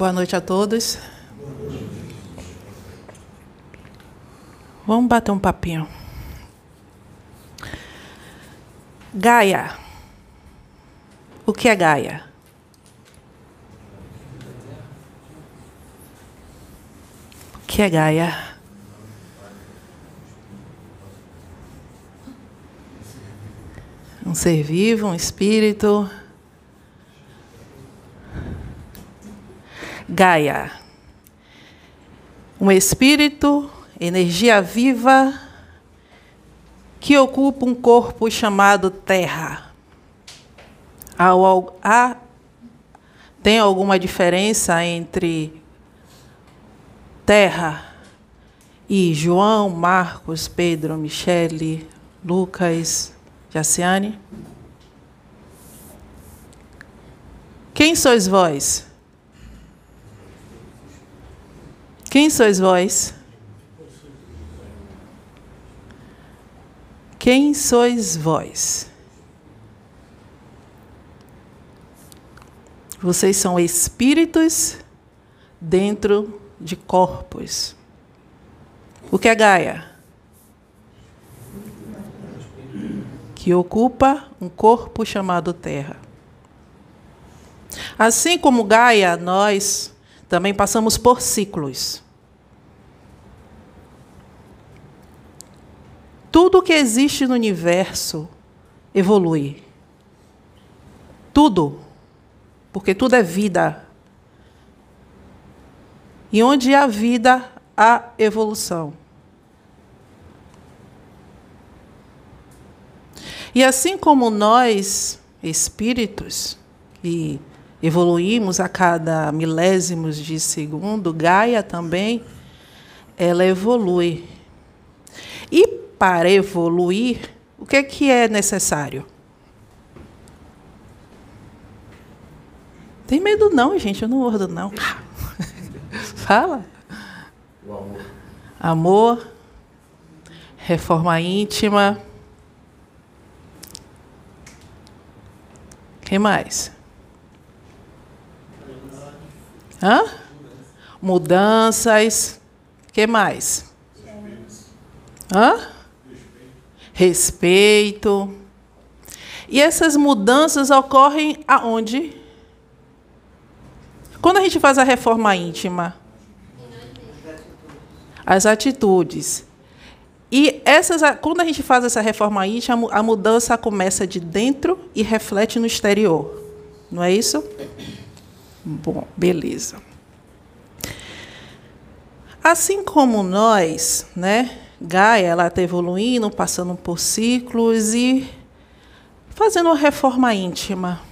Boa noite a todos. Vamos bater um papinho. Gaia. O que é Gaia? O que é Gaia? Um ser vivo, um espírito. Gaia. Um espírito, energia viva que ocupa um corpo chamado Terra. Há, tem alguma diferença entre Terra e João, Marcos, Pedro, Michele, Lucas, Jaciane? Quem sois vós? Quem sois vós? Quem sois vós? Vocês são espíritos dentro de corpos. O que é Gaia? que ocupa um corpo chamado Terra. Assim como Gaia, nós também passamos por ciclos. Tudo que existe no universo evolui. Tudo. Porque tudo é vida. E onde há vida, há evolução. E assim como nós, espíritos, que evoluímos a cada milésimos de segundo, Gaia também, ela evolui. E para evoluir, o que é, que é necessário? Tem medo não, gente, eu não mordo não. Fala. O amor. Amor, reforma íntima, que mais? Hã? Mudanças. que mais? Hã? Respeito. E essas mudanças ocorrem aonde? Quando a gente faz a reforma íntima? As atitudes. E essas, quando a gente faz essa reforma íntima, a mudança começa de dentro e reflete no exterior. Não é isso? Bom, beleza. Assim como nós, né, Gaia, ela está evoluindo, passando por ciclos e fazendo uma reforma íntima.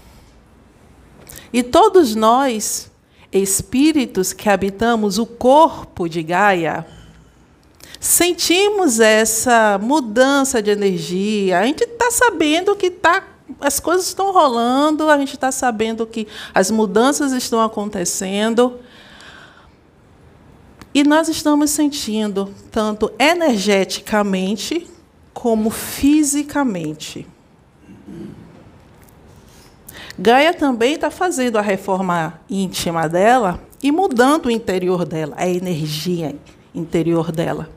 E todos nós, espíritos que habitamos o corpo de Gaia, sentimos essa mudança de energia. A gente está sabendo que tá, as coisas estão rolando, a gente está sabendo que as mudanças estão acontecendo. E nós estamos sentindo, tanto energeticamente como fisicamente. Gaia também está fazendo a reforma íntima dela e mudando o interior dela, a energia interior dela.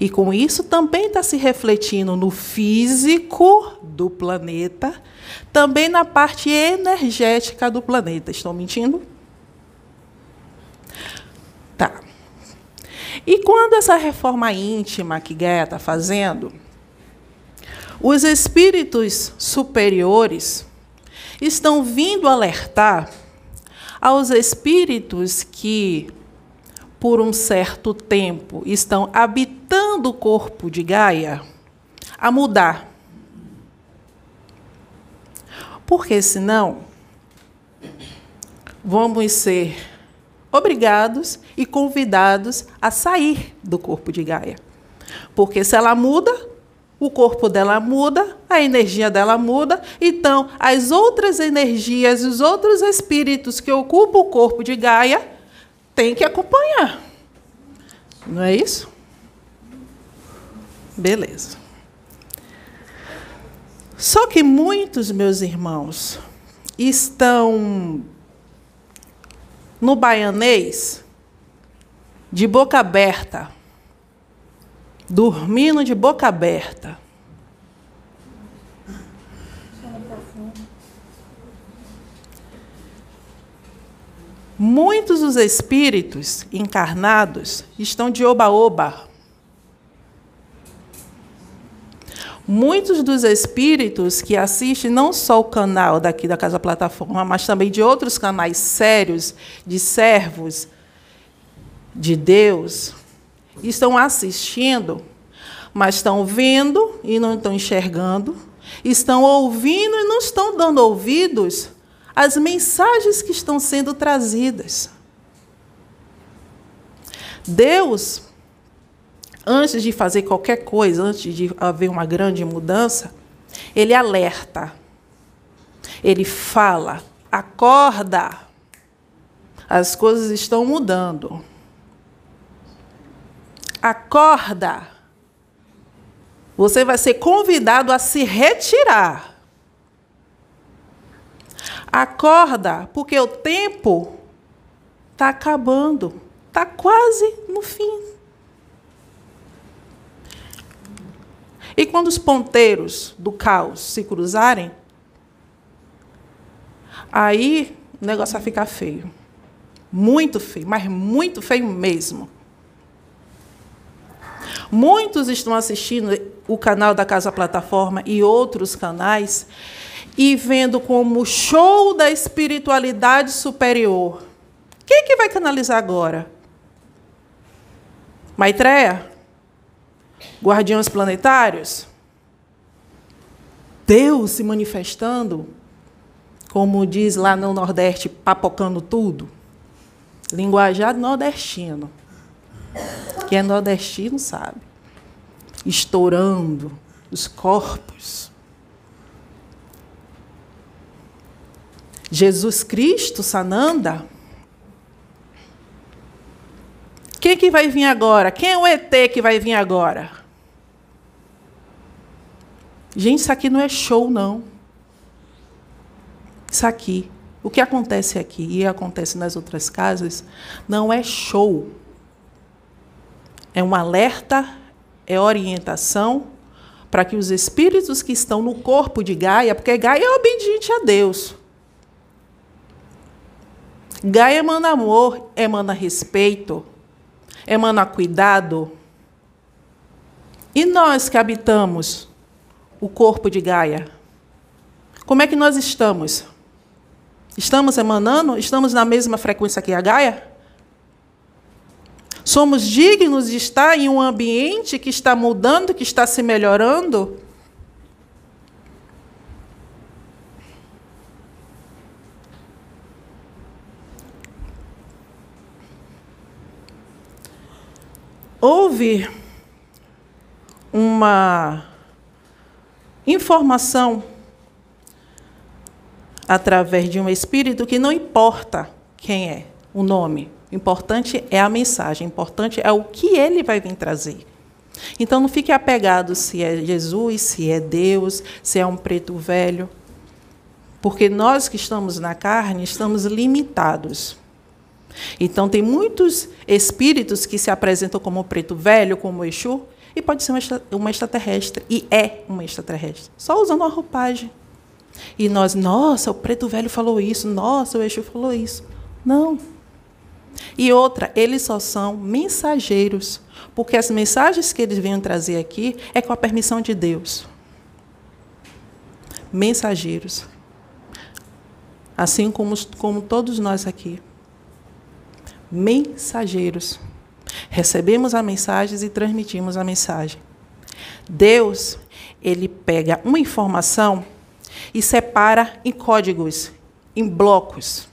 E com isso também está se refletindo no físico do planeta, também na parte energética do planeta. Estou mentindo? Tá. E quando essa reforma íntima que Gaia está fazendo, os espíritos superiores estão vindo alertar aos espíritos que por um certo tempo estão habitando o corpo de Gaia a mudar. Porque senão vamos ser obrigados e convidados a sair do corpo de Gaia. Porque se ela muda, o corpo dela muda, a energia dela muda, então as outras energias, os outros espíritos que ocupam o corpo de Gaia tem que acompanhar. Não é isso? Beleza. Só que muitos meus irmãos estão no baianês, de boca aberta, dormindo de boca aberta. Muitos dos espíritos encarnados estão de oba-oba. Muitos dos espíritos que assistem não só o canal daqui da Casa Plataforma, mas também de outros canais sérios, de servos de Deus, estão assistindo, mas estão vendo e não estão enxergando, estão ouvindo e não estão dando ouvidos às mensagens que estão sendo trazidas. Deus antes de fazer qualquer coisa, antes de haver uma grande mudança, ele alerta. Ele fala: acorda. As coisas estão mudando. Acorda. Você vai ser convidado a se retirar. Acorda, porque o tempo está acabando. Está quase no fim. E quando os ponteiros do caos se cruzarem, aí o negócio vai ficar feio. Muito feio, mas muito feio mesmo. Muitos estão assistindo o canal da Casa Plataforma e outros canais e vendo como show da espiritualidade superior. Quem é que vai canalizar agora? Maitreya? guardiões planetários? Deus se manifestando, como diz lá no Nordeste, papocando tudo. Linguajar nordestino. Quem é nordestino sabe. Estourando os corpos. Jesus Cristo, Sananda. Quem que vai vir agora? Quem é o ET que vai vir agora? Gente, isso aqui não é show, não. Isso aqui, o que acontece aqui e acontece nas outras casas, não é show. É um alerta, é orientação para que os espíritos que estão no corpo de Gaia, porque Gaia é obediente a Deus. Gaia emana amor, emana respeito, emana cuidado. E nós que habitamos o corpo de Gaia? Como é que nós estamos? Estamos emanando? Estamos na mesma frequência que a Gaia? Somos dignos de estar em um ambiente que está mudando, que está se melhorando? Houve uma informação através de um espírito que não importa quem é, o nome. Importante é a mensagem, importante é o que ele vai vir trazer. Então não fique apegado se é Jesus, se é Deus, se é um preto velho. Porque nós que estamos na carne estamos limitados. Então tem muitos espíritos que se apresentam como preto velho, como Exu, e pode ser uma extraterrestre. E é uma extraterrestre. Só usando uma roupagem. E nós, nossa, o preto velho falou isso, nossa, o Exu falou isso. Não. E outra, eles só são mensageiros. Porque as mensagens que eles vêm trazer aqui é com a permissão de Deus. Mensageiros. Assim como, como todos nós aqui. Mensageiros. Recebemos a mensagem e transmitimos a mensagem. Deus, ele pega uma informação e separa em códigos, em blocos.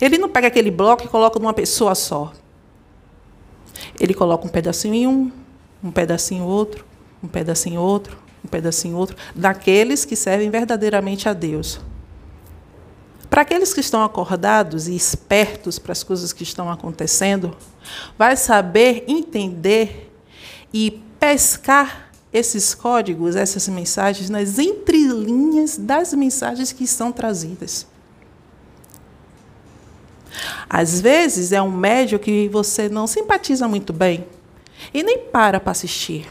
Ele não pega aquele bloco e coloca numa pessoa só. Ele coloca um pedacinho em um, um pedacinho outro, um pedacinho outro, um pedacinho outro, daqueles que servem verdadeiramente a Deus. Para aqueles que estão acordados e espertos para as coisas que estão acontecendo, vai saber entender e pescar esses códigos, essas mensagens nas entrelinhas das mensagens que são trazidas. Às vezes é um médio que você não simpatiza muito bem e nem para para assistir.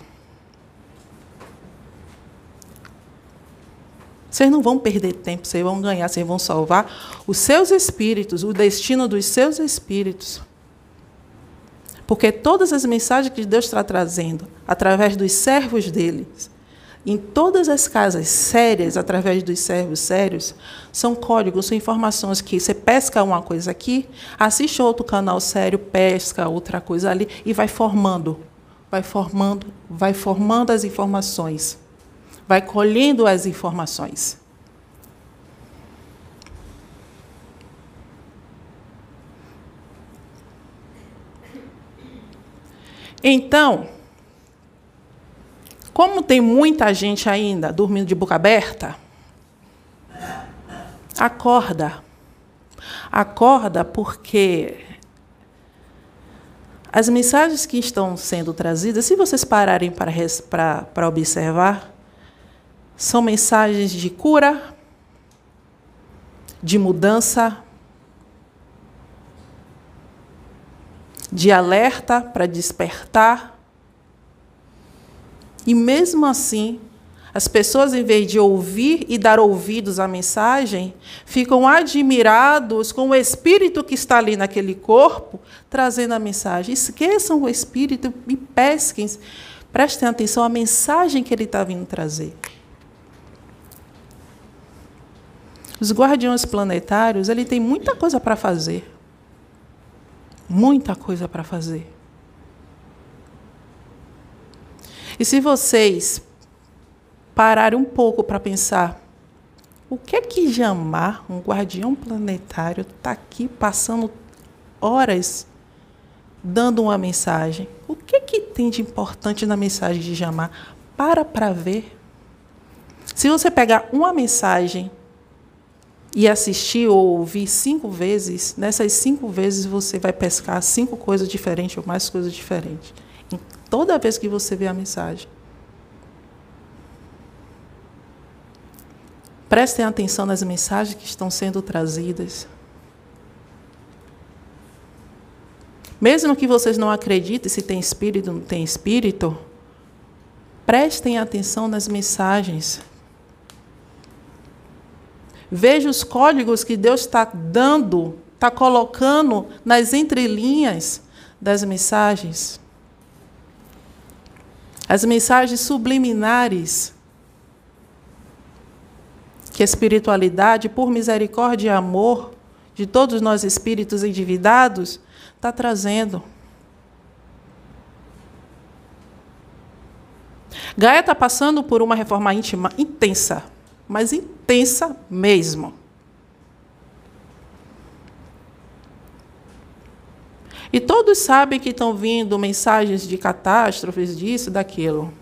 Vocês não vão perder tempo, vocês vão ganhar, vocês vão salvar os seus espíritos, o destino dos seus espíritos. Porque todas as mensagens que Deus está trazendo, através dos servos deles, em todas as casas sérias, através dos servos sérios, são códigos, são informações que você pesca uma coisa aqui, assiste outro canal sério, pesca outra coisa ali e vai formando, vai formando, vai formando as informações vai colhendo as informações. Então, como tem muita gente ainda dormindo de boca aberta, acorda. Acorda porque as mensagens que estão sendo trazidas, se vocês pararem para, para, para observar, são mensagens de cura, de mudança, de alerta para despertar. E mesmo assim, as pessoas, em vez de ouvir e dar ouvidos à mensagem, ficam admirados com o espírito que está ali naquele corpo, trazendo a mensagem. Esqueçam o espírito e pesquem, prestem atenção à mensagem que ele está vindo trazer. Os guardiões planetários, ele tem muita coisa para fazer. Muita coisa para fazer. E se vocês pararem um pouco para pensar, o que é que Jamar, um guardião planetário, está aqui passando horas dando uma mensagem? O que é que tem de importante na mensagem de Jamar? Para para ver. Se você pegar uma mensagem e assistir ou ouvir cinco vezes, nessas cinco vezes você vai pescar cinco coisas diferentes ou mais coisas diferentes. Em toda vez que você vê a mensagem. Prestem atenção nas mensagens que estão sendo trazidas. Mesmo que vocês não acreditem se tem espírito ou não tem espírito, prestem atenção nas mensagens Veja os códigos que Deus está dando, está colocando nas entrelinhas das mensagens. As mensagens subliminares que a espiritualidade, por misericórdia e amor de todos nós espíritos endividados, está trazendo. Gaia está passando por uma reforma íntima intensa mas intensa mesmo. E todos sabem que estão vindo mensagens de catástrofes, disso, daquilo.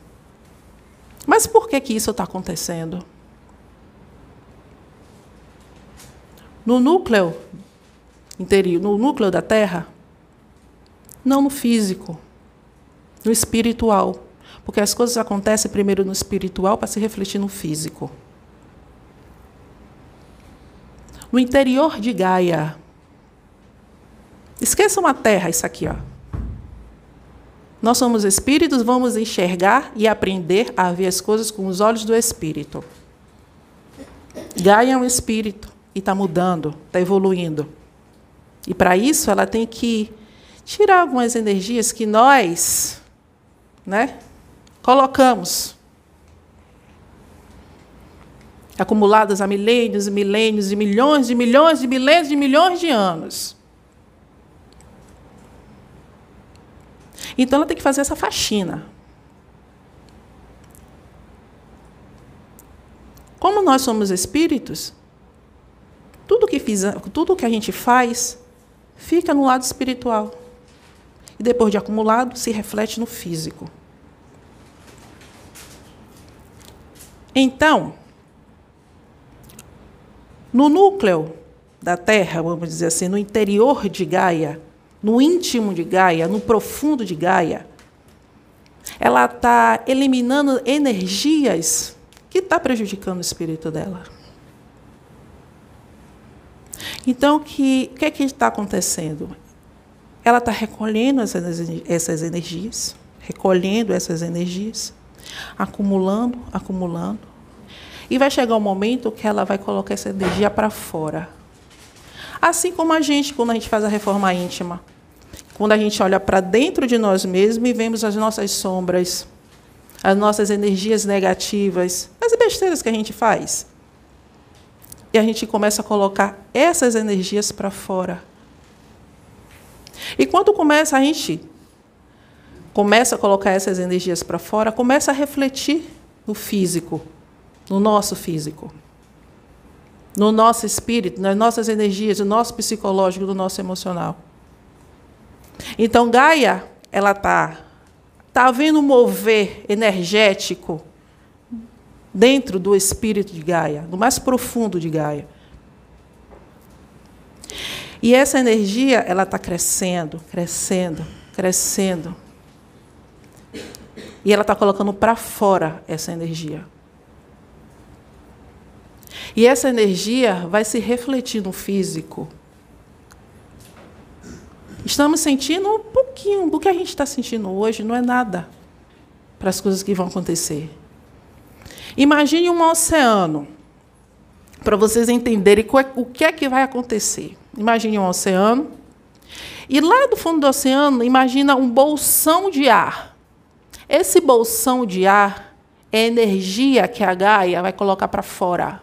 Mas por que, que isso está acontecendo? No núcleo interior, no núcleo da Terra, não no físico, no espiritual. Porque as coisas acontecem primeiro no espiritual para se refletir no físico no interior de Gaia. Esqueçam a Terra, isso aqui, ó. Nós somos espíritos, vamos enxergar e aprender a ver as coisas com os olhos do espírito. Gaia é um espírito e está mudando, está evoluindo. E para isso ela tem que tirar algumas energias que nós, né, colocamos acumuladas há milênios e milênios e milhões de milhões de milênios de milhões de anos. Então ela tem que fazer essa faxina. Como nós somos espíritos, tudo que, fiz, tudo que a gente faz fica no lado espiritual. E depois de acumulado, se reflete no físico. Então, no núcleo da Terra, vamos dizer assim, no interior de Gaia, no íntimo de Gaia, no profundo de Gaia, ela está eliminando energias que estão tá prejudicando o espírito dela. Então, o que, é que está acontecendo? Ela está recolhendo essas energias, recolhendo essas energias, acumulando, acumulando. E vai chegar um momento que ela vai colocar essa energia para fora. Assim como a gente, quando a gente faz a reforma íntima. Quando a gente olha para dentro de nós mesmos e vemos as nossas sombras, as nossas energias negativas, as besteiras que a gente faz. E a gente começa a colocar essas energias para fora. E quando começa a gente começa a colocar essas energias para fora, começa a refletir no físico, no nosso físico, no nosso espírito, nas nossas energias, no nosso psicológico, no nosso emocional. Então Gaia, ela tá tá havendo um mover energético dentro do espírito de Gaia, do mais profundo de Gaia. E essa energia, ela está crescendo, crescendo, crescendo. E ela está colocando para fora essa energia. E essa energia vai se refletir no físico. Estamos sentindo um pouquinho do que a gente está sentindo hoje, não é nada para as coisas que vão acontecer. Imagine um oceano, para vocês entenderem é, o que é que vai acontecer. Imagine um oceano. E lá do fundo do oceano, imagina um bolsão de ar. Esse bolsão de ar é energia que a Gaia vai colocar para fora.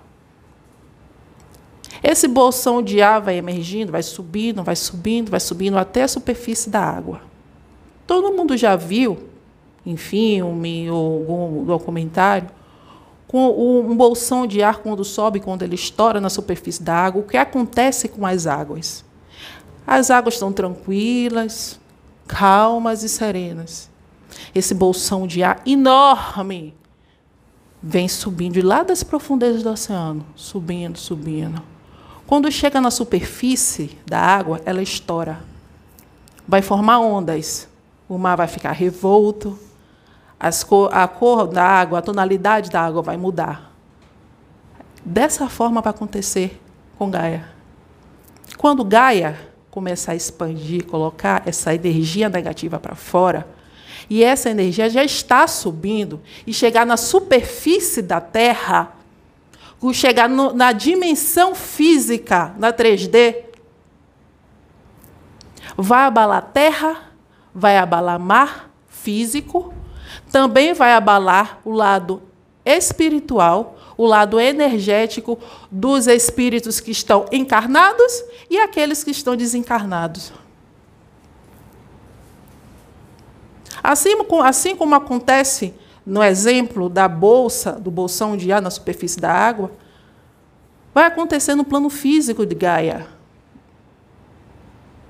Esse bolsão de ar vai emergindo, vai subindo, vai subindo, vai subindo até a superfície da água. Todo mundo já viu, em filme ou algum documentário, com um bolsão de ar quando sobe, quando ele estoura na superfície da água, o que acontece com as águas? As águas estão tranquilas, calmas e serenas. Esse bolsão de ar enorme vem subindo de lá das profundezas do oceano, subindo, subindo. Quando chega na superfície da água, ela estoura. Vai formar ondas. O mar vai ficar revolto, cor, a cor da água, a tonalidade da água vai mudar. Dessa forma vai acontecer com Gaia. Quando Gaia começar a expandir, colocar essa energia negativa para fora, e essa energia já está subindo e chegar na superfície da Terra, chegar no, na dimensão física, na 3D, vai abalar terra, vai abalar mar físico, também vai abalar o lado espiritual, o lado energético dos espíritos que estão encarnados e aqueles que estão desencarnados. Assim, assim como acontece no exemplo da bolsa, do bolsão de ar na superfície da água, vai acontecer no plano físico de Gaia,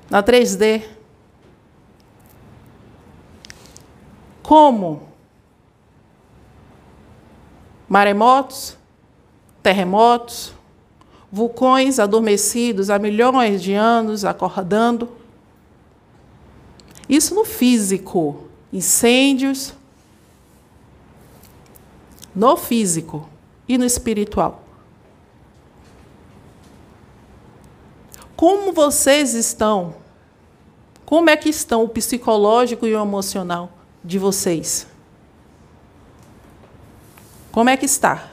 na 3D. Como? Maremotos, terremotos, vulcões adormecidos há milhões de anos acordando. Isso no físico, incêndios, no físico e no espiritual. Como vocês estão? Como é que estão o psicológico e o emocional de vocês? Como é que está?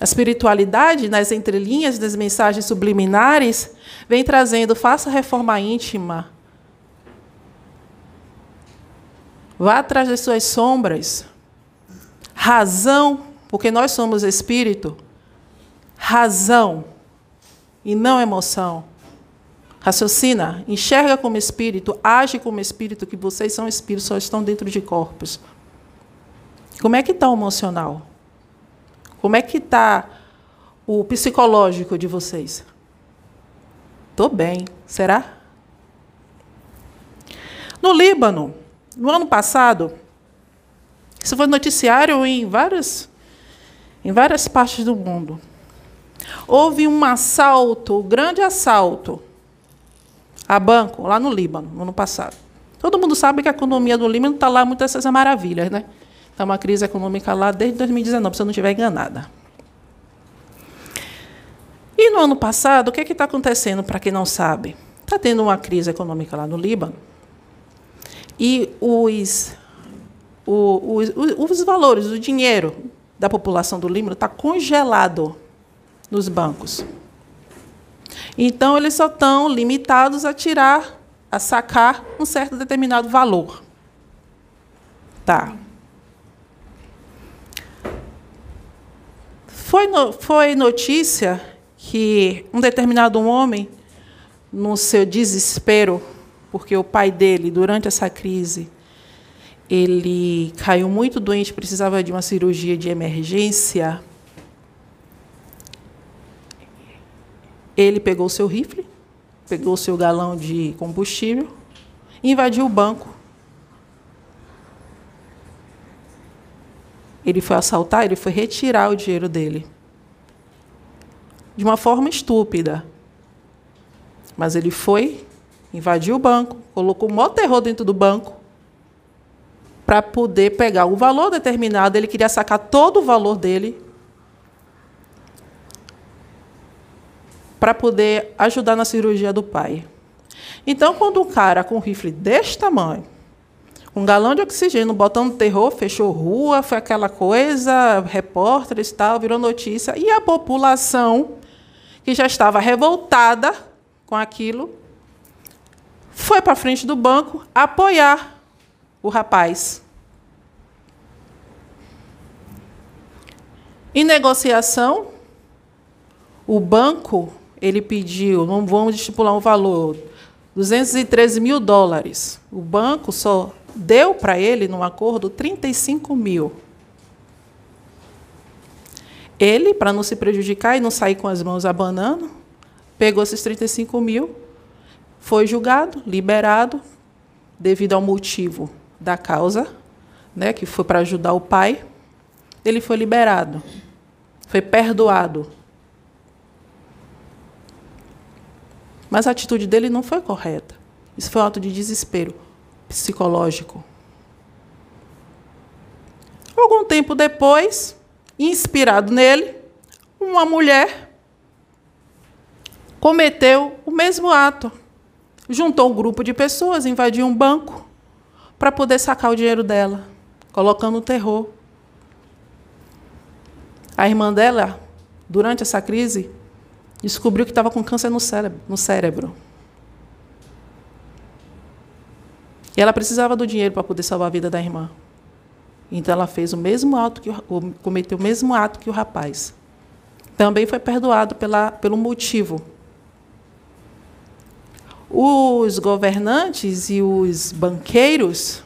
A espiritualidade, nas entrelinhas das mensagens subliminares, vem trazendo: faça reforma íntima. Vá atrás das suas sombras. Razão, porque nós somos espírito. Razão e não emoção. Raciocina, enxerga como espírito, age como espírito, que vocês são espíritos, só estão dentro de corpos. Como é que está o emocional? Como é que está o psicológico de vocês? Estou bem. Será? No Líbano, no ano passado, isso foi noticiário em várias, em várias partes do mundo. Houve um assalto, um grande assalto a banco lá no Líbano, no ano passado. Todo mundo sabe que a economia do Líbano está lá muitas essas maravilhas, né? Está uma crise econômica lá desde 2019, se eu não estiver enganada. E no ano passado, o que está acontecendo, para quem não sabe? Está tendo uma crise econômica lá no Líbano. E os, os, os valores, o dinheiro da população do Líbano está congelado nos bancos. Então, eles só estão limitados a tirar, a sacar um certo determinado valor. Tá. Foi, no, foi notícia que um determinado homem, no seu desespero, porque o pai dele, durante essa crise, ele caiu muito doente, precisava de uma cirurgia de emergência. Ele pegou seu rifle, pegou seu galão de combustível, invadiu o banco Ele foi assaltar, ele foi retirar o dinheiro dele. De uma forma estúpida. Mas ele foi, invadiu o banco, colocou o maior terror dentro do banco para poder pegar o valor determinado. Ele queria sacar todo o valor dele para poder ajudar na cirurgia do pai. Então, quando um cara com um rifle deste tamanho um galão de oxigênio, botando terror, fechou rua, foi aquela coisa, repórteres tal, virou notícia. E a população, que já estava revoltada com aquilo, foi para frente do banco apoiar o rapaz. Em negociação, o banco ele pediu, não vamos estipular um valor, 213 mil dólares. O banco só deu para ele, num acordo, 35 mil. Ele, para não se prejudicar e não sair com as mãos abanando, pegou esses 35 mil, foi julgado, liberado, devido ao motivo da causa, né, que foi para ajudar o pai. Ele foi liberado, foi perdoado. Mas a atitude dele não foi correta. Isso foi um ato de desespero psicológico. Algum tempo depois, inspirado nele, uma mulher cometeu o mesmo ato. Juntou um grupo de pessoas, invadiu um banco para poder sacar o dinheiro dela, colocando terror. A irmã dela, durante essa crise, descobriu que estava com câncer no cérebro. No cérebro. E ela precisava do dinheiro para poder salvar a vida da irmã. Então ela fez o mesmo ato que o, cometeu o mesmo ato que o rapaz. Também foi perdoado pela, pelo motivo. Os governantes e os banqueiros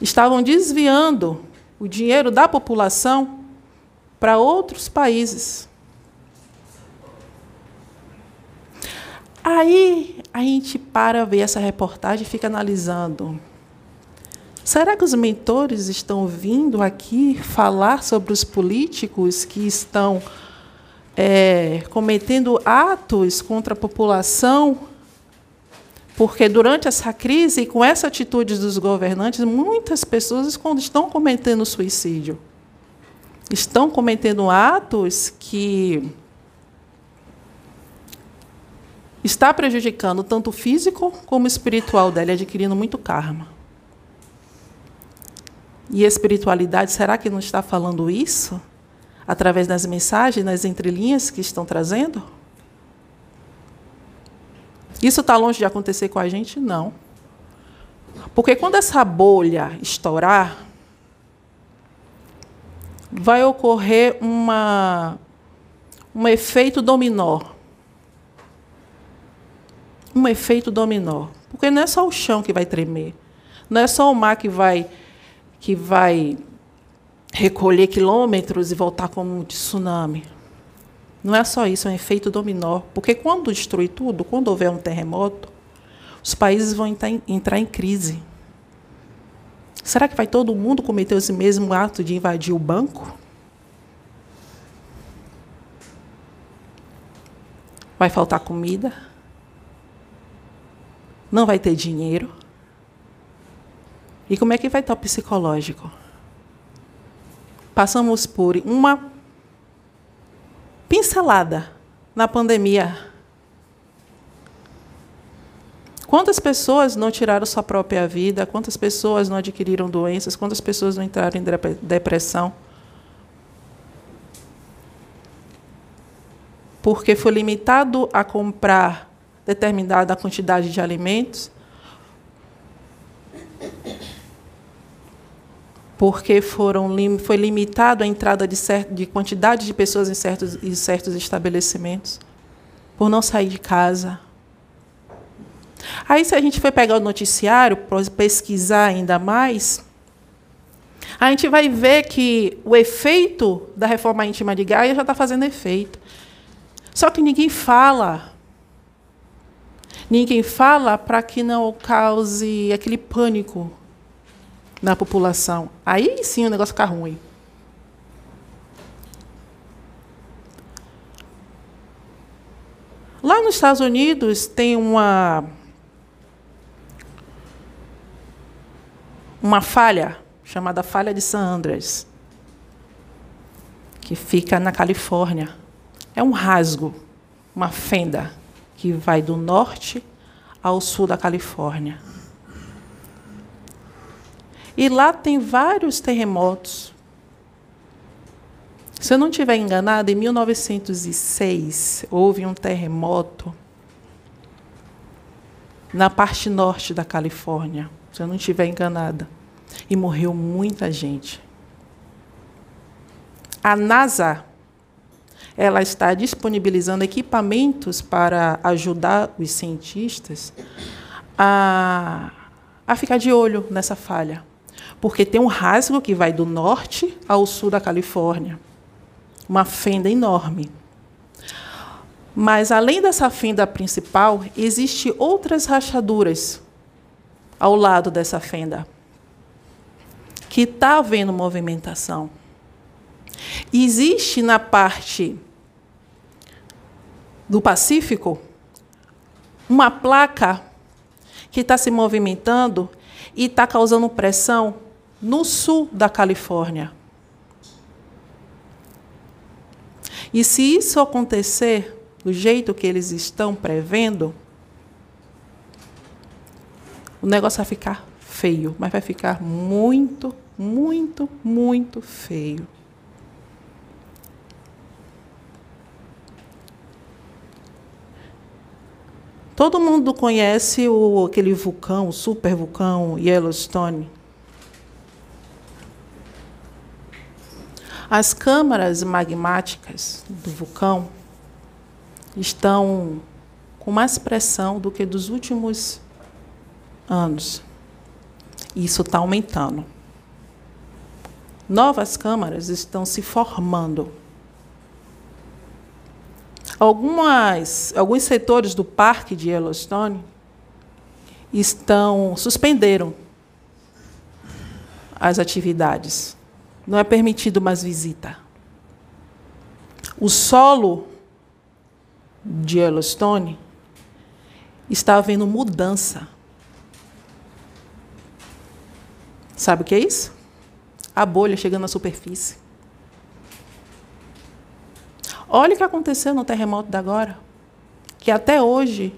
estavam desviando o dinheiro da população para outros países. Aí a gente para ver essa reportagem e fica analisando. Será que os mentores estão vindo aqui falar sobre os políticos que estão é, cometendo atos contra a população? Porque durante essa crise, com essa atitude dos governantes, muitas pessoas estão cometendo suicídio. Estão cometendo atos que está prejudicando tanto o físico como o espiritual dela, adquirindo muito karma. E a espiritualidade, será que não está falando isso? Através das mensagens, nas entrelinhas que estão trazendo? Isso está longe de acontecer com a gente? Não. Porque quando essa bolha estourar, vai ocorrer uma, um efeito dominó um efeito dominó. Porque não é só o chão que vai tremer. Não é só o mar que vai, que vai recolher quilômetros e voltar como um tsunami. Não é só isso, é um efeito dominó. Porque quando destruir tudo, quando houver um terremoto, os países vão entrar em crise. Será que vai todo mundo cometer esse mesmo ato de invadir o banco? Vai faltar comida? não vai ter dinheiro. E como é que vai estar o psicológico? Passamos por uma pincelada na pandemia. Quantas pessoas não tiraram sua própria vida? Quantas pessoas não adquiriram doenças? Quantas pessoas não entraram em depressão? Porque foi limitado a comprar determinada quantidade de alimentos porque foram, foi limitado a entrada de, certo, de quantidade de pessoas em certos, em certos estabelecimentos, por não sair de casa. Aí, se a gente for pegar o noticiário, pesquisar ainda mais, a gente vai ver que o efeito da reforma íntima de Gaia já está fazendo efeito. Só que ninguém fala. Ninguém fala para que não cause aquele pânico na população. Aí sim o negócio fica ruim. Lá nos Estados Unidos tem uma uma falha chamada falha de San Andreas, que fica na Califórnia. É um rasgo, uma fenda que vai do norte ao sul da Califórnia. E lá tem vários terremotos. Se eu não estiver enganado, em 1906 houve um terremoto na parte norte da Califórnia, se eu não estiver enganada, e morreu muita gente. A NASA ela está disponibilizando equipamentos para ajudar os cientistas a, a ficar de olho nessa falha porque tem um rasgo que vai do norte ao sul da Califórnia. Uma fenda enorme. Mas, além dessa fenda principal, existem outras rachaduras ao lado dessa fenda, que está havendo movimentação. Existe na parte do Pacífico uma placa que está se movimentando e está causando pressão no sul da Califórnia. E se isso acontecer do jeito que eles estão prevendo, o negócio vai ficar feio, mas vai ficar muito, muito, muito feio. Todo mundo conhece o, aquele vulcão, o super vulcão Yellowstone. As câmaras magmáticas do vulcão estão com mais pressão do que dos últimos anos. Isso está aumentando. Novas câmaras estão se formando. Algumas, alguns setores do parque de Yellowstone estão suspenderam as atividades não é permitido mais visita. O solo de Yellowstone está havendo mudança. Sabe o que é isso? A bolha chegando à superfície. Olha o que aconteceu no terremoto da agora, que até hoje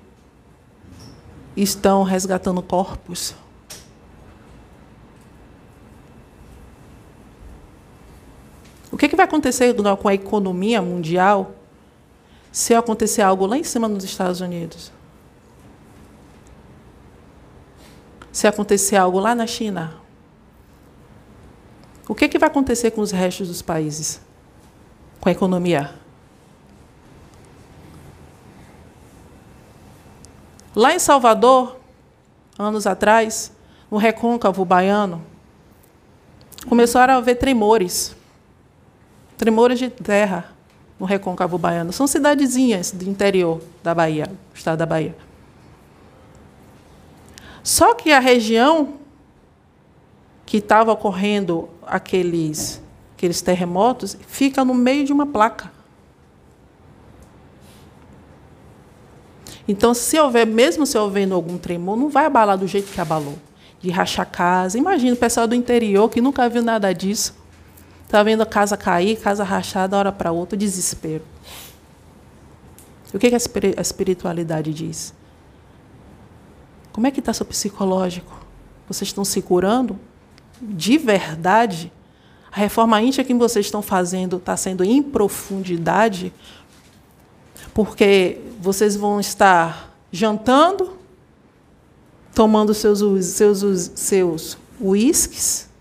estão resgatando corpos. O que, que vai acontecer com a economia mundial se acontecer algo lá em cima nos Estados Unidos? Se acontecer algo lá na China? O que, que vai acontecer com os restos dos países? Com a economia? Lá em Salvador, anos atrás, no recôncavo baiano, começaram a haver tremores. Tremores de terra no Recôncavo Baiano. São cidadezinhas do interior da Bahia, do estado da Bahia. Só que a região que estava ocorrendo aqueles, aqueles terremotos fica no meio de uma placa. Então, se houver, mesmo se houver algum tremor, não vai abalar do jeito que abalou. De rachar casa. Imagina o pessoal do interior que nunca viu nada disso. Está vendo a casa cair, casa rachada, hora para outra, desespero. O que, que a espiritualidade diz? Como é que está seu psicológico? Vocês estão se curando? De verdade? A reforma íntima que vocês estão fazendo está sendo em profundidade? Porque vocês vão estar jantando, tomando seus seus seus uísques,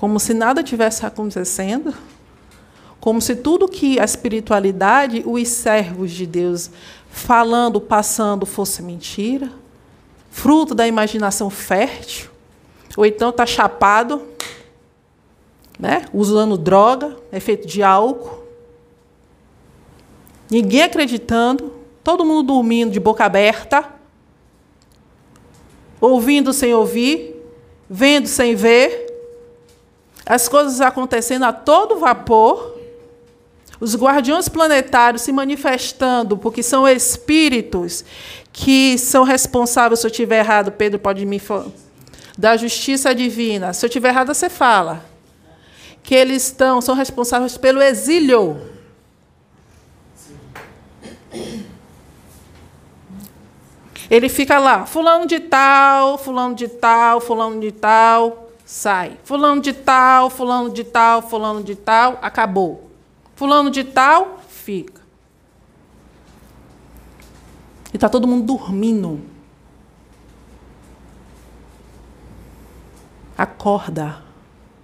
como se nada tivesse acontecendo, como se tudo que a espiritualidade, os servos de Deus falando, passando, fosse mentira, fruto da imaginação fértil, ou então está chapado, né, usando droga, efeito de álcool, ninguém acreditando, todo mundo dormindo de boca aberta, ouvindo sem ouvir, vendo sem ver, as coisas acontecendo a todo vapor, os guardiões planetários se manifestando, porque são espíritos que são responsáveis, se eu estiver errado, Pedro pode me falar, da justiça divina. Se eu estiver errado, você fala. Que eles estão, são responsáveis pelo exílio. Ele fica lá, fulano de tal, fulano de tal, fulano de tal sai. Fulano de tal, fulano de tal, fulano de tal, acabou. Fulano de tal, fica. E está todo mundo dormindo. Acorda.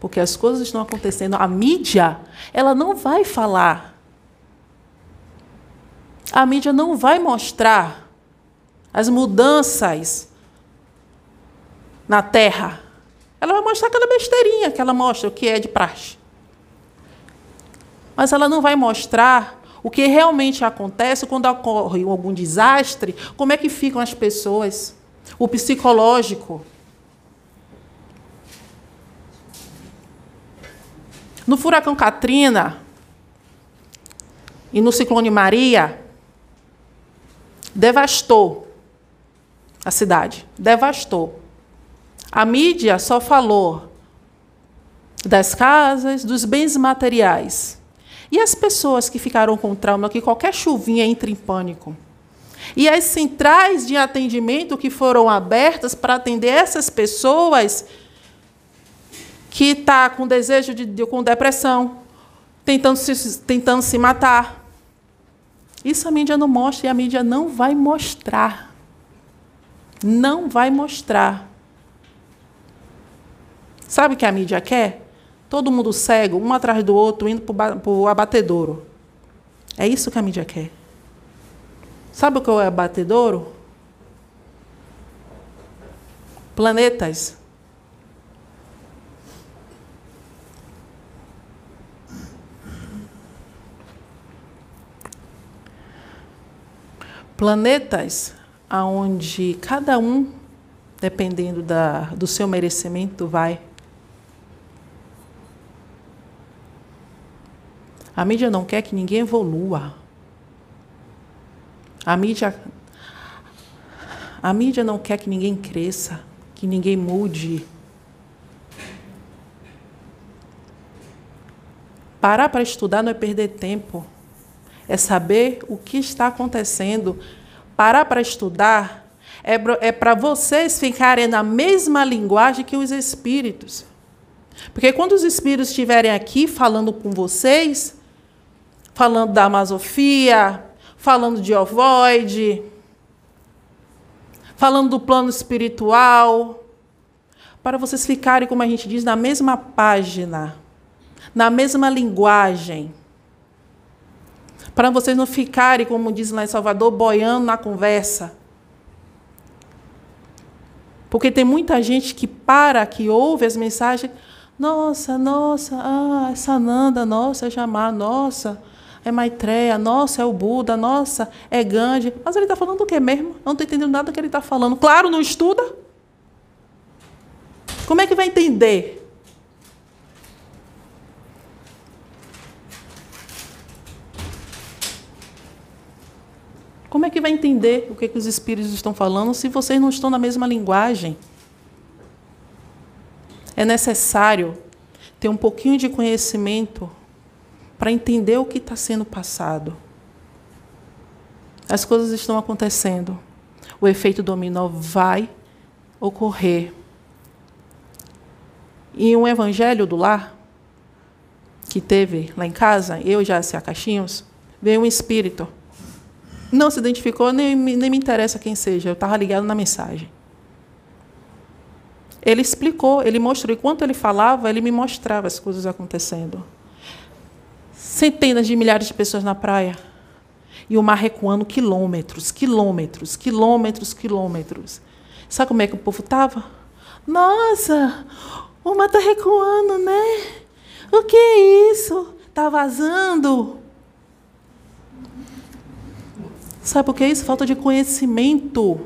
Porque as coisas estão acontecendo. A mídia, ela não vai falar. A mídia não vai mostrar as mudanças na terra. Ela vai mostrar aquela besteirinha que ela mostra, o que é de praxe. Mas ela não vai mostrar o que realmente acontece quando ocorre algum desastre, como é que ficam as pessoas, o psicológico. No furacão Katrina e no ciclone Maria, devastou a cidade, devastou. A mídia só falou das casas, dos bens materiais. E as pessoas que ficaram com trauma, que qualquer chuvinha entra em pânico. E as centrais de atendimento que foram abertas para atender essas pessoas que está com desejo de, de, com depressão, tentando se, tentando se matar. Isso a mídia não mostra e a mídia não vai mostrar. Não vai mostrar. Sabe o que a mídia quer? Todo mundo cego, um atrás do outro, indo para o abatedouro. É isso que a mídia quer. Sabe o que é abatedouro? Planetas. Planetas aonde cada um, dependendo da, do seu merecimento, vai. A mídia não quer que ninguém evolua. A mídia, a mídia não quer que ninguém cresça, que ninguém mude. Parar para estudar não é perder tempo, é saber o que está acontecendo. Parar para estudar é para é vocês ficarem na mesma linguagem que os espíritos. Porque quando os espíritos estiverem aqui falando com vocês, falando da Amazofia, falando de ovoide, falando do plano espiritual, para vocês ficarem, como a gente diz, na mesma página, na mesma linguagem. Para vocês não ficarem, como diz lá em Salvador, boiando na conversa. Porque tem muita gente que para, que ouve as mensagens. Nossa, nossa, ah, essa Nanda, nossa, Jamar, nossa é Maitreya, nossa, é o Buda, nossa, é Gandhi. Mas ele está falando do que mesmo? Eu não estou entendendo nada do que ele está falando. Claro, não estuda. Como é que vai entender? Como é que vai entender o que, que os espíritos estão falando se vocês não estão na mesma linguagem? É necessário ter um pouquinho de conhecimento para entender o que está sendo passado. As coisas estão acontecendo. O efeito dominó vai ocorrer. E um evangelho do lar, que teve lá em casa, eu já a Caixinhos, veio um espírito. Não se identificou, nem, nem me interessa quem seja, eu estava ligado na mensagem. Ele explicou, ele mostrou. Enquanto ele falava, ele me mostrava as coisas acontecendo. Centenas de milhares de pessoas na praia. E o mar recuando quilômetros, quilômetros, quilômetros, quilômetros. Sabe como é que o povo estava? Nossa, o mar está recuando, né? O que é isso? Está vazando. Sabe o que é isso? Falta de conhecimento.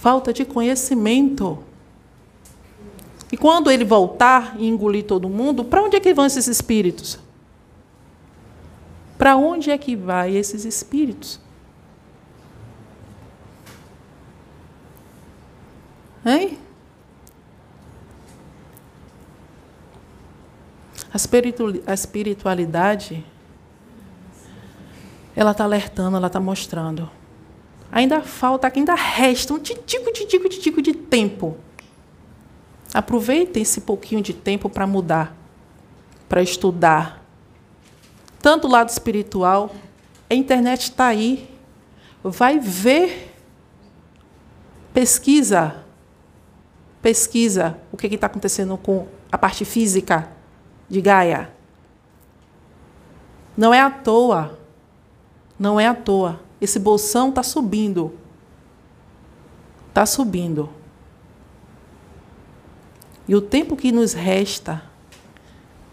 Falta de conhecimento. E quando ele voltar e engolir todo mundo, para onde é que vão esses espíritos? Para onde é que vai esses espíritos? Hein? A espiritualidade, ela está alertando, ela está mostrando. Ainda falta, ainda resta um titico, titico, titico de tempo. Aproveitem esse pouquinho de tempo para mudar, para estudar. Tanto o lado espiritual, a internet está aí. Vai ver, pesquisa, pesquisa o que está acontecendo com a parte física de Gaia. Não é à toa. Não é à toa. Esse bolsão está subindo. Está subindo. E o tempo que nos resta,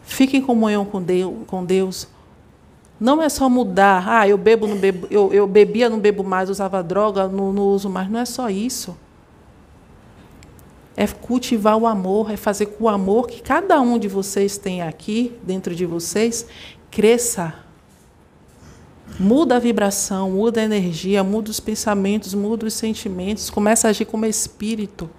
fique em comunhão com Deus, com Deus. Não é só mudar, ah, eu bebo, não bebo, eu, eu bebia, não bebo mais, usava droga, não, não uso mais. Não é só isso. É cultivar o amor, é fazer com o amor que cada um de vocês tem aqui, dentro de vocês, cresça Muda a vibração, muda a energia, muda os pensamentos, muda os sentimentos, começa a agir como espírito.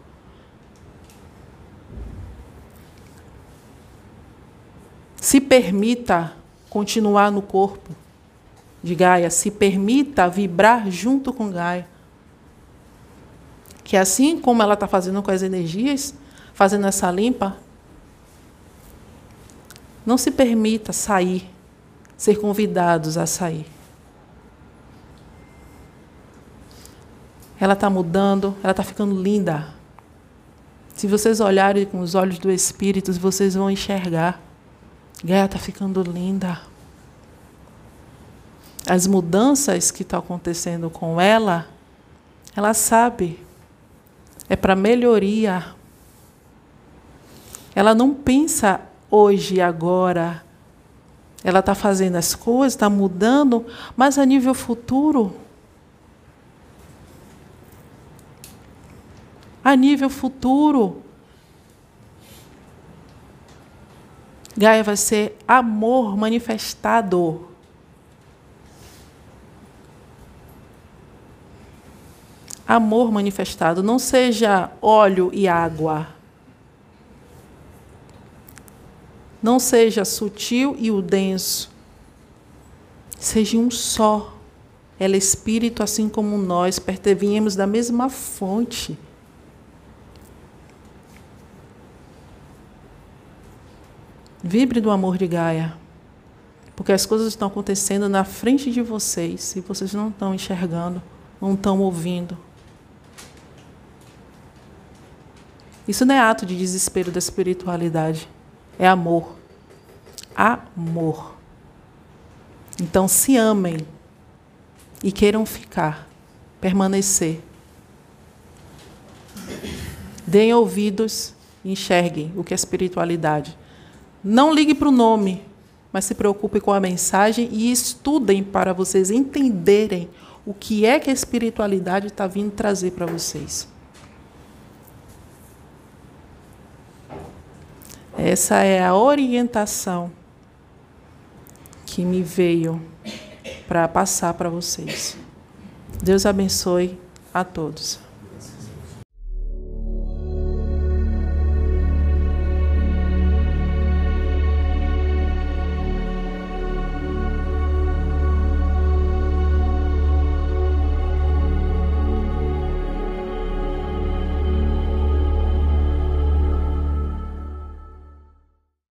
Se permita continuar no corpo de Gaia, se permita vibrar junto com Gaia. Que assim como ela está fazendo com as energias, fazendo essa limpa, não se permita sair, ser convidados a sair. Ela está mudando, ela está ficando linda. Se vocês olharem com os olhos do Espírito, vocês vão enxergar. Gaia está ficando linda. As mudanças que estão acontecendo com ela, ela sabe. É para melhoria. Ela não pensa hoje e agora. Ela está fazendo as coisas, está mudando, mas a nível futuro, a nível futuro. Gaia vai ser amor manifestado. Amor manifestado. Não seja óleo e água. Não seja sutil e o denso. Seja um só. Ela é espírito, assim como nós, pertevíamos da mesma fonte. Vibre do amor de Gaia. Porque as coisas estão acontecendo na frente de vocês e vocês não estão enxergando, não estão ouvindo. Isso não é ato de desespero da espiritualidade, é amor. Amor. Então se amem e queiram ficar, permanecer. Deem ouvidos e enxerguem o que é espiritualidade. Não ligue para o nome, mas se preocupe com a mensagem e estudem para vocês entenderem o que é que a espiritualidade está vindo trazer para vocês. Essa é a orientação que me veio para passar para vocês. Deus abençoe a todos.